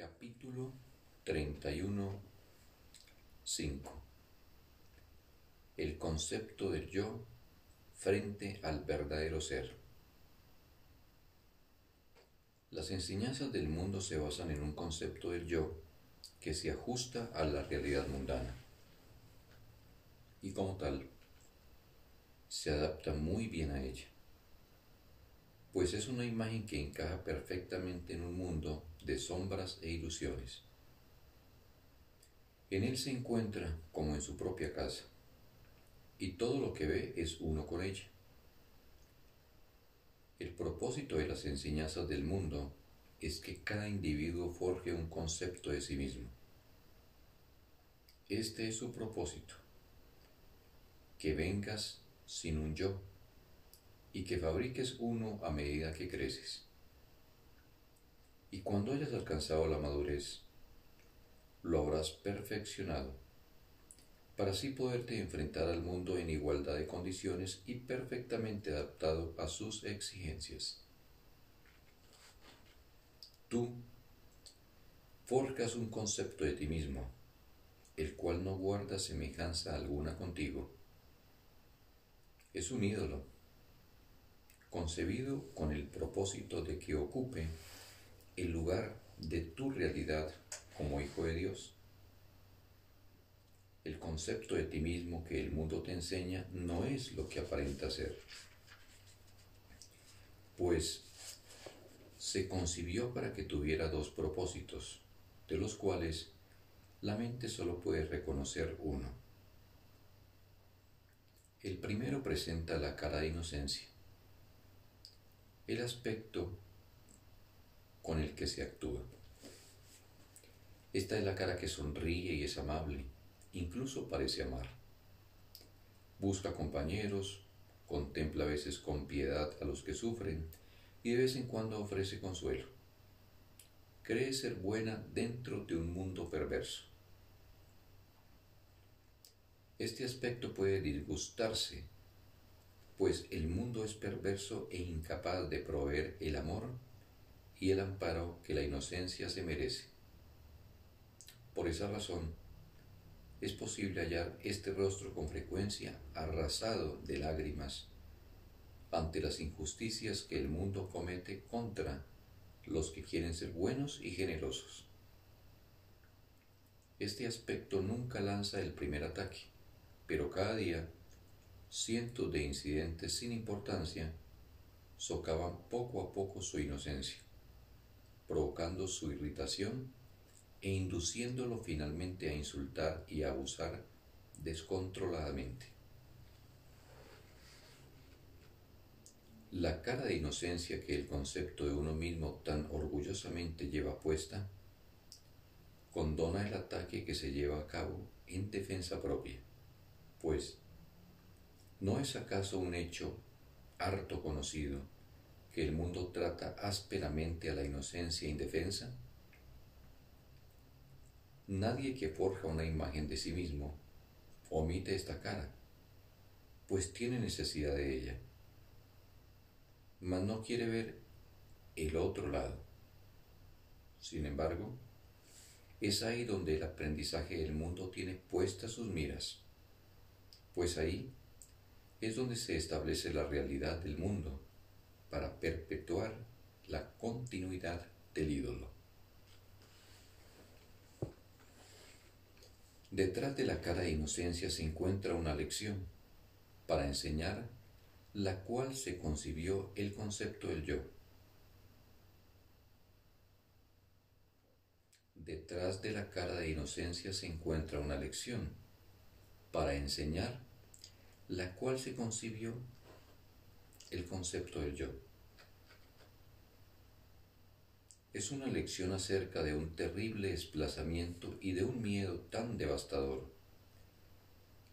Capítulo 31 5 El concepto del yo frente al verdadero ser. Las enseñanzas del mundo se basan en un concepto del yo que se ajusta a la realidad mundana y como tal se adapta muy bien a ella, pues es una imagen que encaja perfectamente en un mundo de sombras e ilusiones. En él se encuentra como en su propia casa, y todo lo que ve es uno con ella. El propósito de las enseñanzas del mundo es que cada individuo forje un concepto de sí mismo. Este es su propósito, que vengas sin un yo y que fabriques uno a medida que creces. Y cuando hayas alcanzado la madurez, lo habrás perfeccionado para así poderte enfrentar al mundo en igualdad de condiciones y perfectamente adaptado a sus exigencias. Tú forjas un concepto de ti mismo, el cual no guarda semejanza alguna contigo. Es un ídolo, concebido con el propósito de que ocupe el lugar de tu realidad como hijo de Dios. El concepto de ti mismo que el mundo te enseña no es lo que aparenta ser, pues se concibió para que tuviera dos propósitos, de los cuales la mente solo puede reconocer uno. El primero presenta la cara de inocencia, el aspecto con el que se actúa. Esta es la cara que sonríe y es amable, incluso parece amar. Busca compañeros, contempla a veces con piedad a los que sufren y de vez en cuando ofrece consuelo. Cree ser buena dentro de un mundo perverso. Este aspecto puede disgustarse, pues el mundo es perverso e incapaz de proveer el amor y el amparo que la inocencia se merece. Por esa razón, es posible hallar este rostro con frecuencia arrasado de lágrimas ante las injusticias que el mundo comete contra los que quieren ser buenos y generosos. Este aspecto nunca lanza el primer ataque, pero cada día cientos de incidentes sin importancia socavan poco a poco su inocencia, provocando su irritación e induciéndolo finalmente a insultar y a abusar descontroladamente. La cara de inocencia que el concepto de uno mismo tan orgullosamente lleva puesta condona el ataque que se lleva a cabo en defensa propia, pues ¿no es acaso un hecho harto conocido el mundo trata ásperamente a la inocencia indefensa? Nadie que forja una imagen de sí mismo omite esta cara, pues tiene necesidad de ella, mas no quiere ver el otro lado. Sin embargo, es ahí donde el aprendizaje del mundo tiene puestas sus miras, pues ahí es donde se establece la realidad del mundo para perpetuar la continuidad del ídolo. Detrás de la cara de inocencia se encuentra una lección para enseñar la cual se concibió el concepto del yo. Detrás de la cara de inocencia se encuentra una lección para enseñar la cual se concibió el concepto del yo. Es una lección acerca de un terrible desplazamiento y de un miedo tan devastador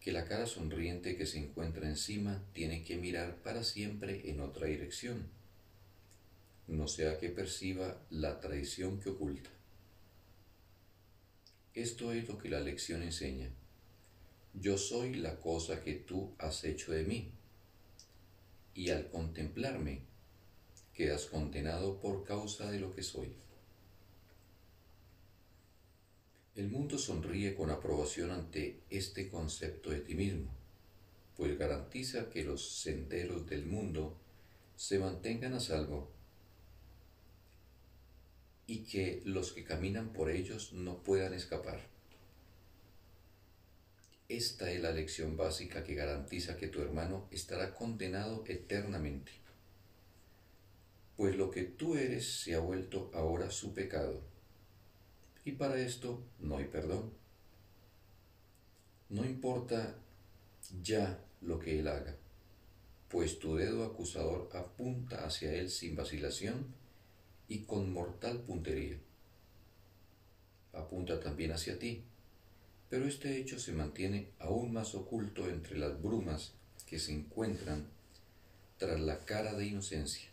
que la cara sonriente que se encuentra encima tiene que mirar para siempre en otra dirección, no sea que perciba la traición que oculta. Esto es lo que la lección enseña. Yo soy la cosa que tú has hecho de mí, y al contemplarme quedas condenado por causa de lo que soy. El mundo sonríe con aprobación ante este concepto de ti mismo, pues garantiza que los senderos del mundo se mantengan a salvo y que los que caminan por ellos no puedan escapar. Esta es la lección básica que garantiza que tu hermano estará condenado eternamente, pues lo que tú eres se ha vuelto ahora su pecado y para esto no hay perdón. No importa ya lo que él haga, pues tu dedo acusador apunta hacia él sin vacilación y con mortal puntería. Apunta también hacia ti, pero este hecho se mantiene aún más oculto entre las brumas que se encuentran tras la cara de inocencia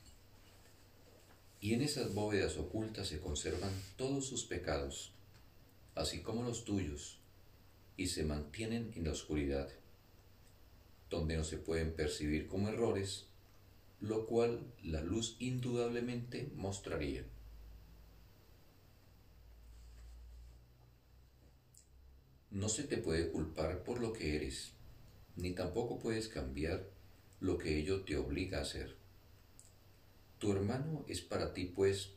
y en esas bóvedas ocultas se conservan todos sus pecados, así como los tuyos, y se mantienen en la oscuridad, donde no se pueden percibir como errores, lo cual la luz indudablemente mostraría. No se te puede culpar por lo que eres, ni tampoco puedes cambiar lo que ello te obliga a hacer. Tu hermano es para ti, pues,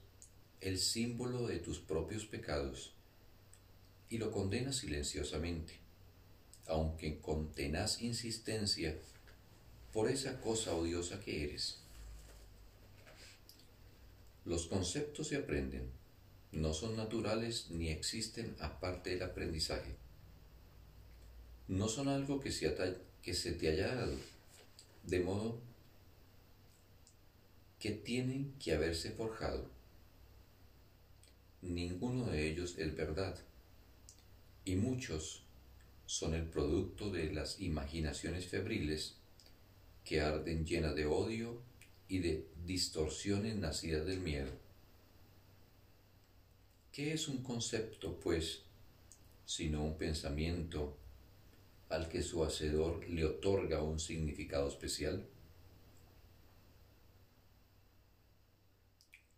el símbolo de tus propios pecados, y lo condenas silenciosamente, aunque con tenaz insistencia por esa cosa odiosa que eres. Los conceptos se aprenden, no son naturales ni existen aparte del aprendizaje. No son algo que se, te haya dado, de modo que tienen que haberse forjado. Ninguno de ellos es verdad, y muchos son el producto de las imaginaciones febriles que arden llenas de odio y de distorsiones nacidas del miedo. ¿Qué es un concepto, pues, sino un pensamiento al que su hacedor le otorga un significado especial?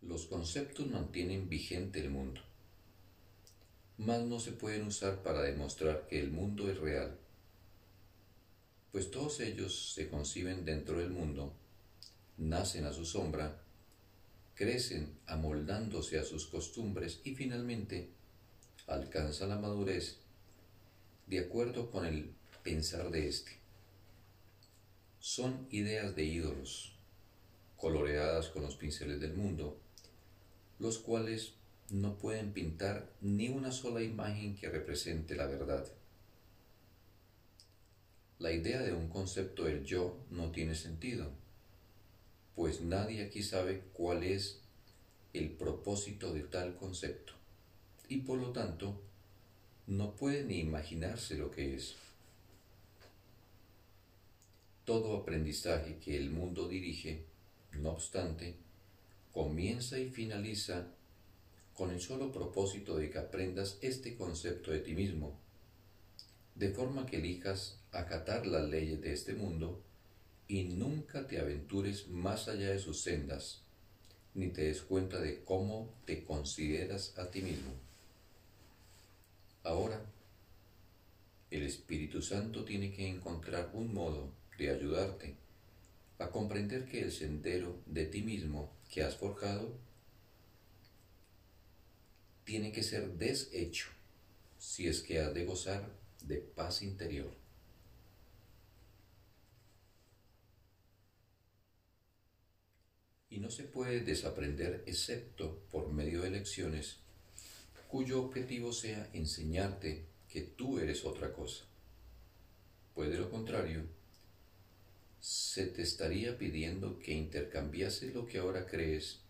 Los conceptos mantienen vigente el mundo, mas no se pueden usar para demostrar que el mundo es real, pues todos ellos se conciben dentro del mundo, nacen a su sombra, crecen amoldándose a sus costumbres y finalmente alcanzan la madurez de acuerdo con el pensar de éste. Son ideas de ídolos, coloreadas con los pinceles del mundo, los cuales no pueden pintar ni una sola imagen que represente la verdad. La idea de un concepto del yo no tiene sentido, pues nadie aquí sabe cuál es el propósito de tal concepto y por lo tanto no puede ni imaginarse lo que es. Todo aprendizaje que el mundo dirige, no obstante, comienza y finaliza con el solo propósito de que aprendas este concepto de ti mismo, de forma que elijas acatar las leyes de este mundo y nunca te aventures más allá de sus sendas, ni te des cuenta de cómo te consideras a ti mismo. Ahora, el Espíritu Santo tiene que encontrar un modo de ayudarte a comprender que el sendero de ti mismo que has forjado tiene que ser deshecho si es que has de gozar de paz interior. Y no se puede desaprender excepto por medio de lecciones cuyo objetivo sea enseñarte que tú eres otra cosa. Pues de lo contrario, se te estaría pidiendo que intercambiases lo que ahora crees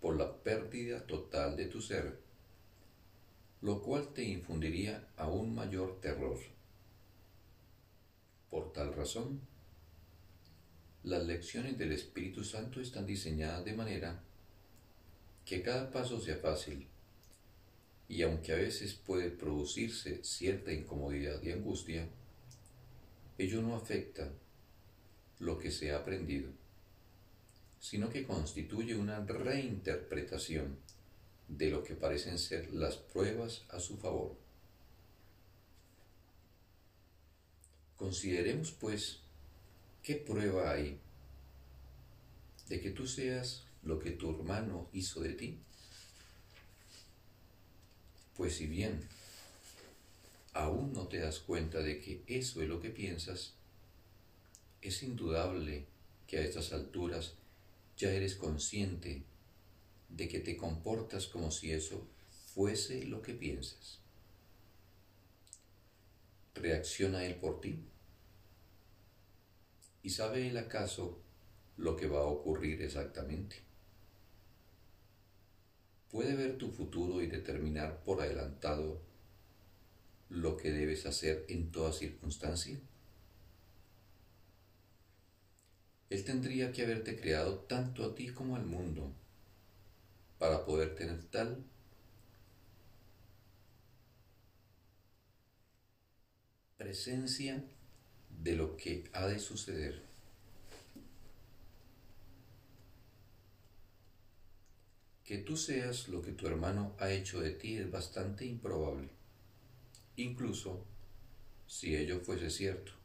por la pérdida total de tu ser, lo cual te infundiría aún mayor terror. Por tal razón, las lecciones del Espíritu Santo están diseñadas de manera que cada paso sea fácil, y aunque a veces puede producirse cierta incomodidad y angustia, ello no afecta lo que se ha aprendido, sino que constituye una reinterpretación de lo que parecen ser las pruebas a su favor. Consideremos, pues, qué prueba hay de que tú seas lo que tu hermano hizo de ti. Pues si bien aún no te das cuenta de que eso es lo que piensas, es indudable que a estas alturas ya eres consciente de que te comportas como si eso fuese lo que piensas. ¿Reacciona Él por ti? ¿Y sabe Él acaso lo que va a ocurrir exactamente? ¿Puede ver tu futuro y determinar por adelantado lo que debes hacer en toda circunstancia? Él tendría que haberte creado tanto a ti como al mundo para poder tener tal presencia de lo que ha de suceder. Que tú seas lo que tu hermano ha hecho de ti es bastante improbable, incluso si ello fuese cierto.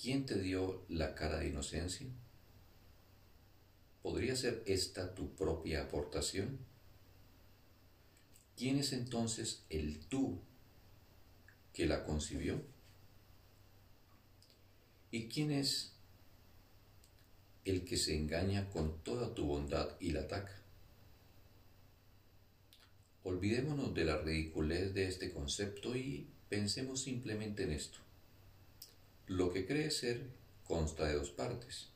¿Quién te dio la cara de inocencia? ¿Podría ser esta tu propia aportación? ¿Quién es entonces el tú que la concibió? ¿Y quién es el que se engaña con toda tu bondad y la ataca? Olvidémonos de la ridiculez de este concepto y pensemos simplemente en esto. Lo que cree ser consta de dos partes.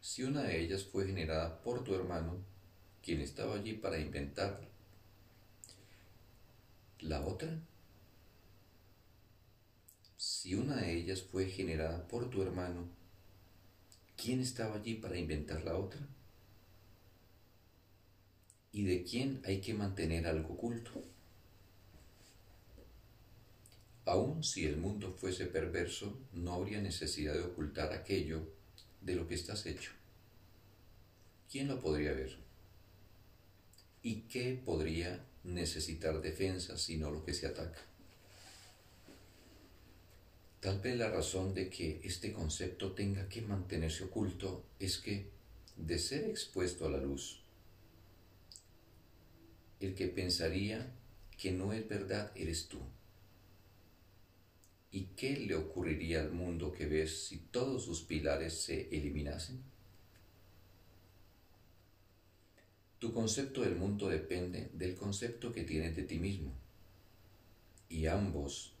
Si una de ellas fue generada por tu hermano, quien estaba allí para inventarla, la otra, si una de ellas fue generada por tu hermano, ¿quién estaba allí para inventar la otra? ¿Y de quién hay que mantener algo oculto? Aun si el mundo fuese perverso, no habría necesidad de ocultar aquello de lo que estás hecho. ¿Quién lo podría ver? ¿Y qué podría necesitar defensa sino lo que se ataca? Tal vez la razón de que este concepto tenga que mantenerse oculto es que, de ser expuesto a la luz, el que pensaría que no es verdad eres tú. ¿Y qué le ocurriría al mundo que ves si todos sus pilares se eliminasen? Tu concepto del mundo depende del concepto que tienes de ti mismo, y ambos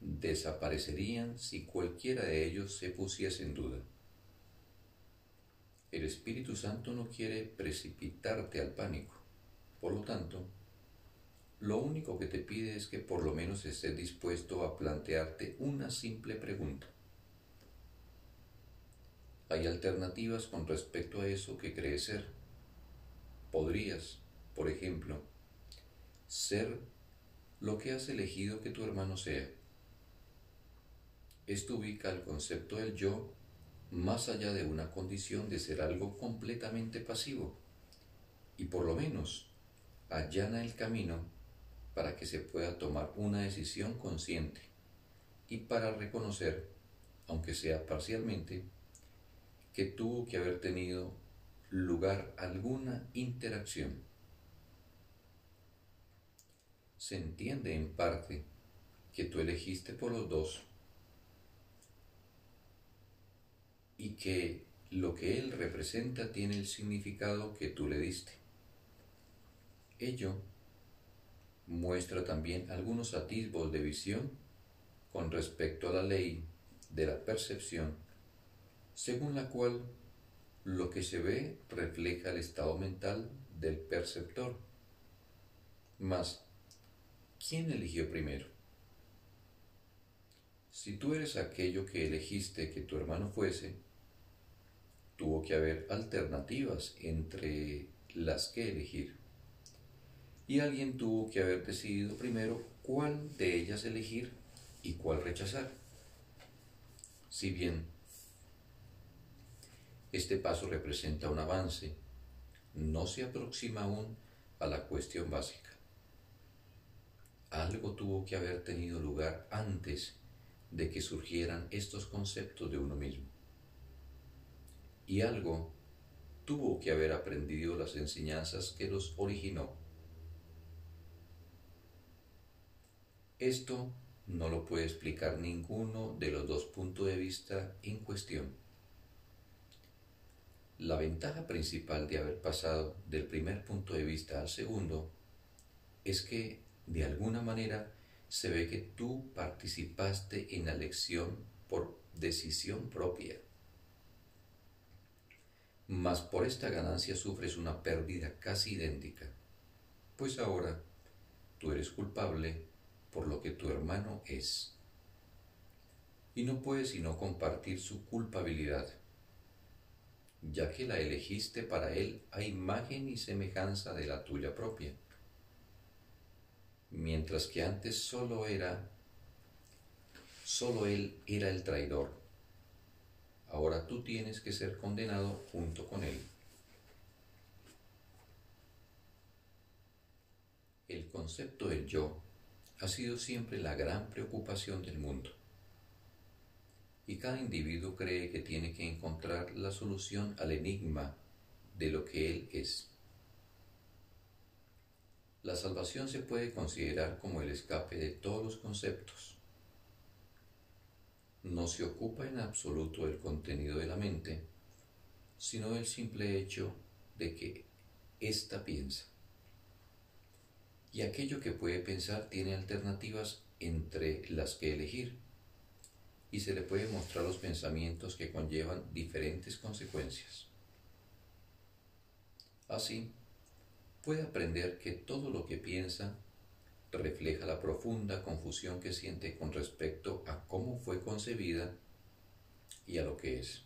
desaparecerían si cualquiera de ellos se pusiese en duda. El Espíritu Santo no quiere precipitarte al pánico, por lo tanto, lo único que te pide es que por lo menos estés dispuesto a plantearte una simple pregunta. Hay alternativas con respecto a eso que crees ser. Podrías, por ejemplo, ser lo que has elegido que tu hermano sea. Esto ubica el concepto del yo más allá de una condición de ser algo completamente pasivo y por lo menos allana el camino para que se pueda tomar una decisión consciente y para reconocer, aunque sea parcialmente, que tuvo que haber tenido lugar alguna interacción. Se entiende en parte que tú elegiste por los dos y que lo que él representa tiene el significado que tú le diste. Ello muestra también algunos atisbos de visión con respecto a la ley de la percepción, según la cual lo que se ve refleja el estado mental del perceptor. Mas, ¿quién eligió primero? Si tú eres aquello que elegiste que tu hermano fuese, tuvo que haber alternativas entre las que elegir y alguien tuvo que haber decidido primero cuál de ellas elegir y cuál rechazar. Si bien este paso representa un avance, no se aproxima aún a la cuestión básica. algo tuvo que haber tenido lugar antes de que surgieran estos conceptos de uno mismo. Y algo tuvo que haber aprendido las enseñanzas que los originó. Esto no lo puede explicar ninguno de los dos puntos de vista en cuestión. La ventaja principal de haber pasado del primer punto de vista al segundo es que, de alguna manera, se ve que tú participaste en la lección por decisión propia. Mas por esta ganancia sufres una pérdida casi idéntica, pues ahora tú eres culpable por lo que tu hermano es. Y no puedes sino compartir su culpabilidad, ya que la elegiste para él a imagen y semejanza de la tuya propia mientras que antes solo era, solo él era el traidor. Ahora tú tienes que ser condenado junto con él. El concepto del yo ha sido siempre la gran preocupación del mundo. Y cada individuo cree que tiene que encontrar la solución al enigma de lo que él es. La salvación se puede considerar como el escape de todos los conceptos. No se ocupa en absoluto del contenido de la mente, sino del simple hecho de que ésta piensa. Y aquello que puede pensar tiene alternativas entre las que elegir, y se le puede mostrar los pensamientos que conllevan diferentes consecuencias. Así, puede aprender que todo lo que piensa refleja la profunda confusión que siente con respecto a cómo fue concebida y a lo que es.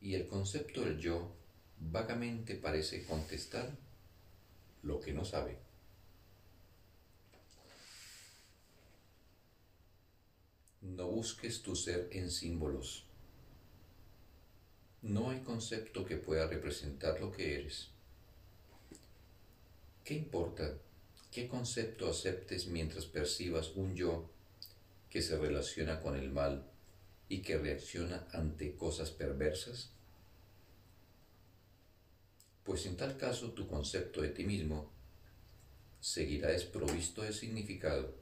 Y el concepto del yo vagamente parece contestar lo que no sabe. No busques tu ser en símbolos no hay concepto que pueda representar lo que eres. ¿Qué importa qué concepto aceptes mientras percibas un yo que se relaciona con el mal y que reacciona ante cosas perversas? Pues en tal caso tu concepto de ti mismo seguirá desprovisto de significado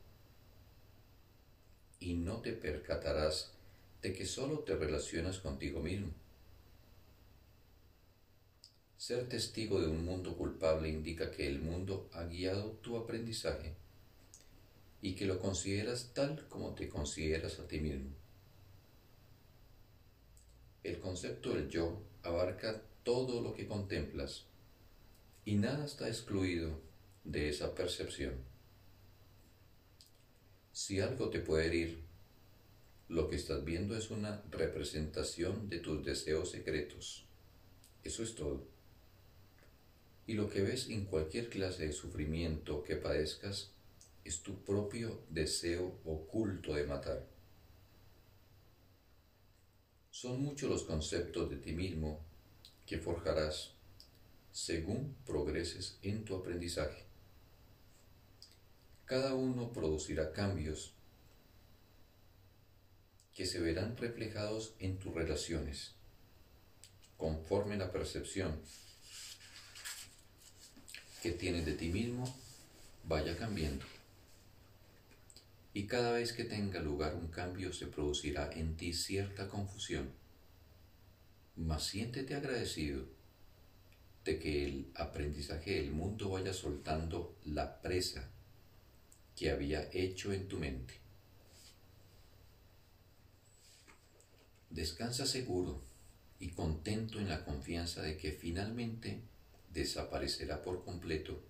y no te percatarás de que solo te relacionas contigo mismo. Ser testigo de un mundo culpable indica que el mundo ha guiado tu aprendizaje y que lo consideras tal como te consideras a ti mismo. El concepto del yo abarca todo lo que contemplas y nada está excluido de esa percepción. Si algo te puede herir, lo que estás viendo es una representación de tus deseos secretos. Eso es todo y lo que ves en cualquier clase de sufrimiento que padezcas es tu propio deseo oculto de matar. Son muchos los conceptos de ti mismo que forjarás según progreses en tu aprendizaje. Cada uno producirá cambios que se verán reflejados en tus relaciones, conforme la percepción que tienes de ti mismo vaya cambiando. Y cada vez que tenga lugar un cambio se producirá en ti cierta confusión. Mas siéntete agradecido de que el aprendizaje del mundo vaya soltando la presa que había hecho en tu mente. Descansa seguro y contento en la confianza de que finalmente desaparecerá por completo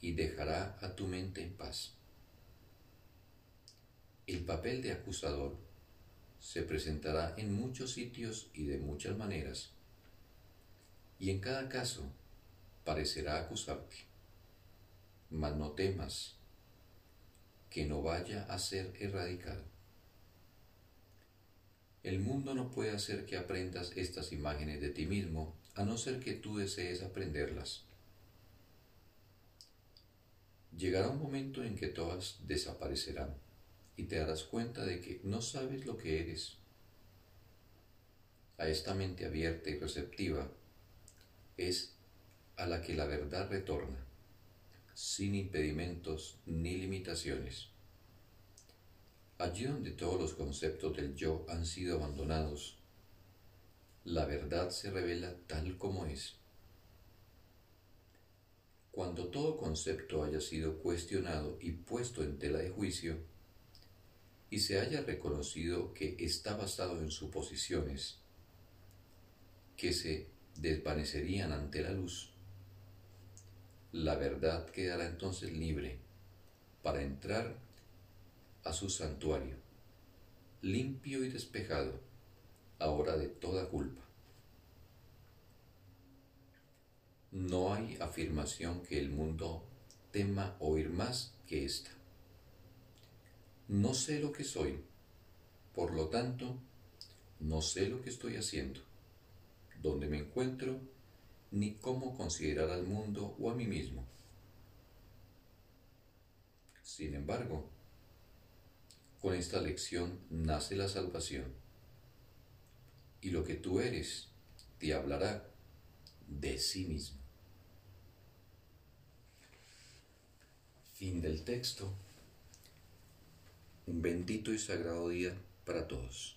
y dejará a tu mente en paz. El papel de acusador se presentará en muchos sitios y de muchas maneras, y en cada caso parecerá acusarte. Mas no temas que no vaya a ser erradicado. El mundo no puede hacer que aprendas estas imágenes de ti mismo a no ser que tú desees aprenderlas. Llegará un momento en que todas desaparecerán y te darás cuenta de que no sabes lo que eres. A esta mente abierta y receptiva es a la que la verdad retorna, sin impedimentos ni limitaciones. Allí donde todos los conceptos del yo han sido abandonados, la verdad se revela tal como es. Cuando todo concepto haya sido cuestionado y puesto en tela de juicio, y se haya reconocido que está basado en suposiciones que se desvanecerían ante la luz, la verdad quedará entonces libre para entrar a su santuario, limpio y despejado, ahora de toda culpa. No hay afirmación que el mundo tema oír más que esta. No sé lo que soy, por lo tanto, no sé lo que estoy haciendo, dónde me encuentro, ni cómo considerar al mundo o a mí mismo. Sin embargo, con esta lección nace la salvación, y lo que tú eres te hablará de sí mismo. Fin del texto. Un bendito y sagrado día para todos.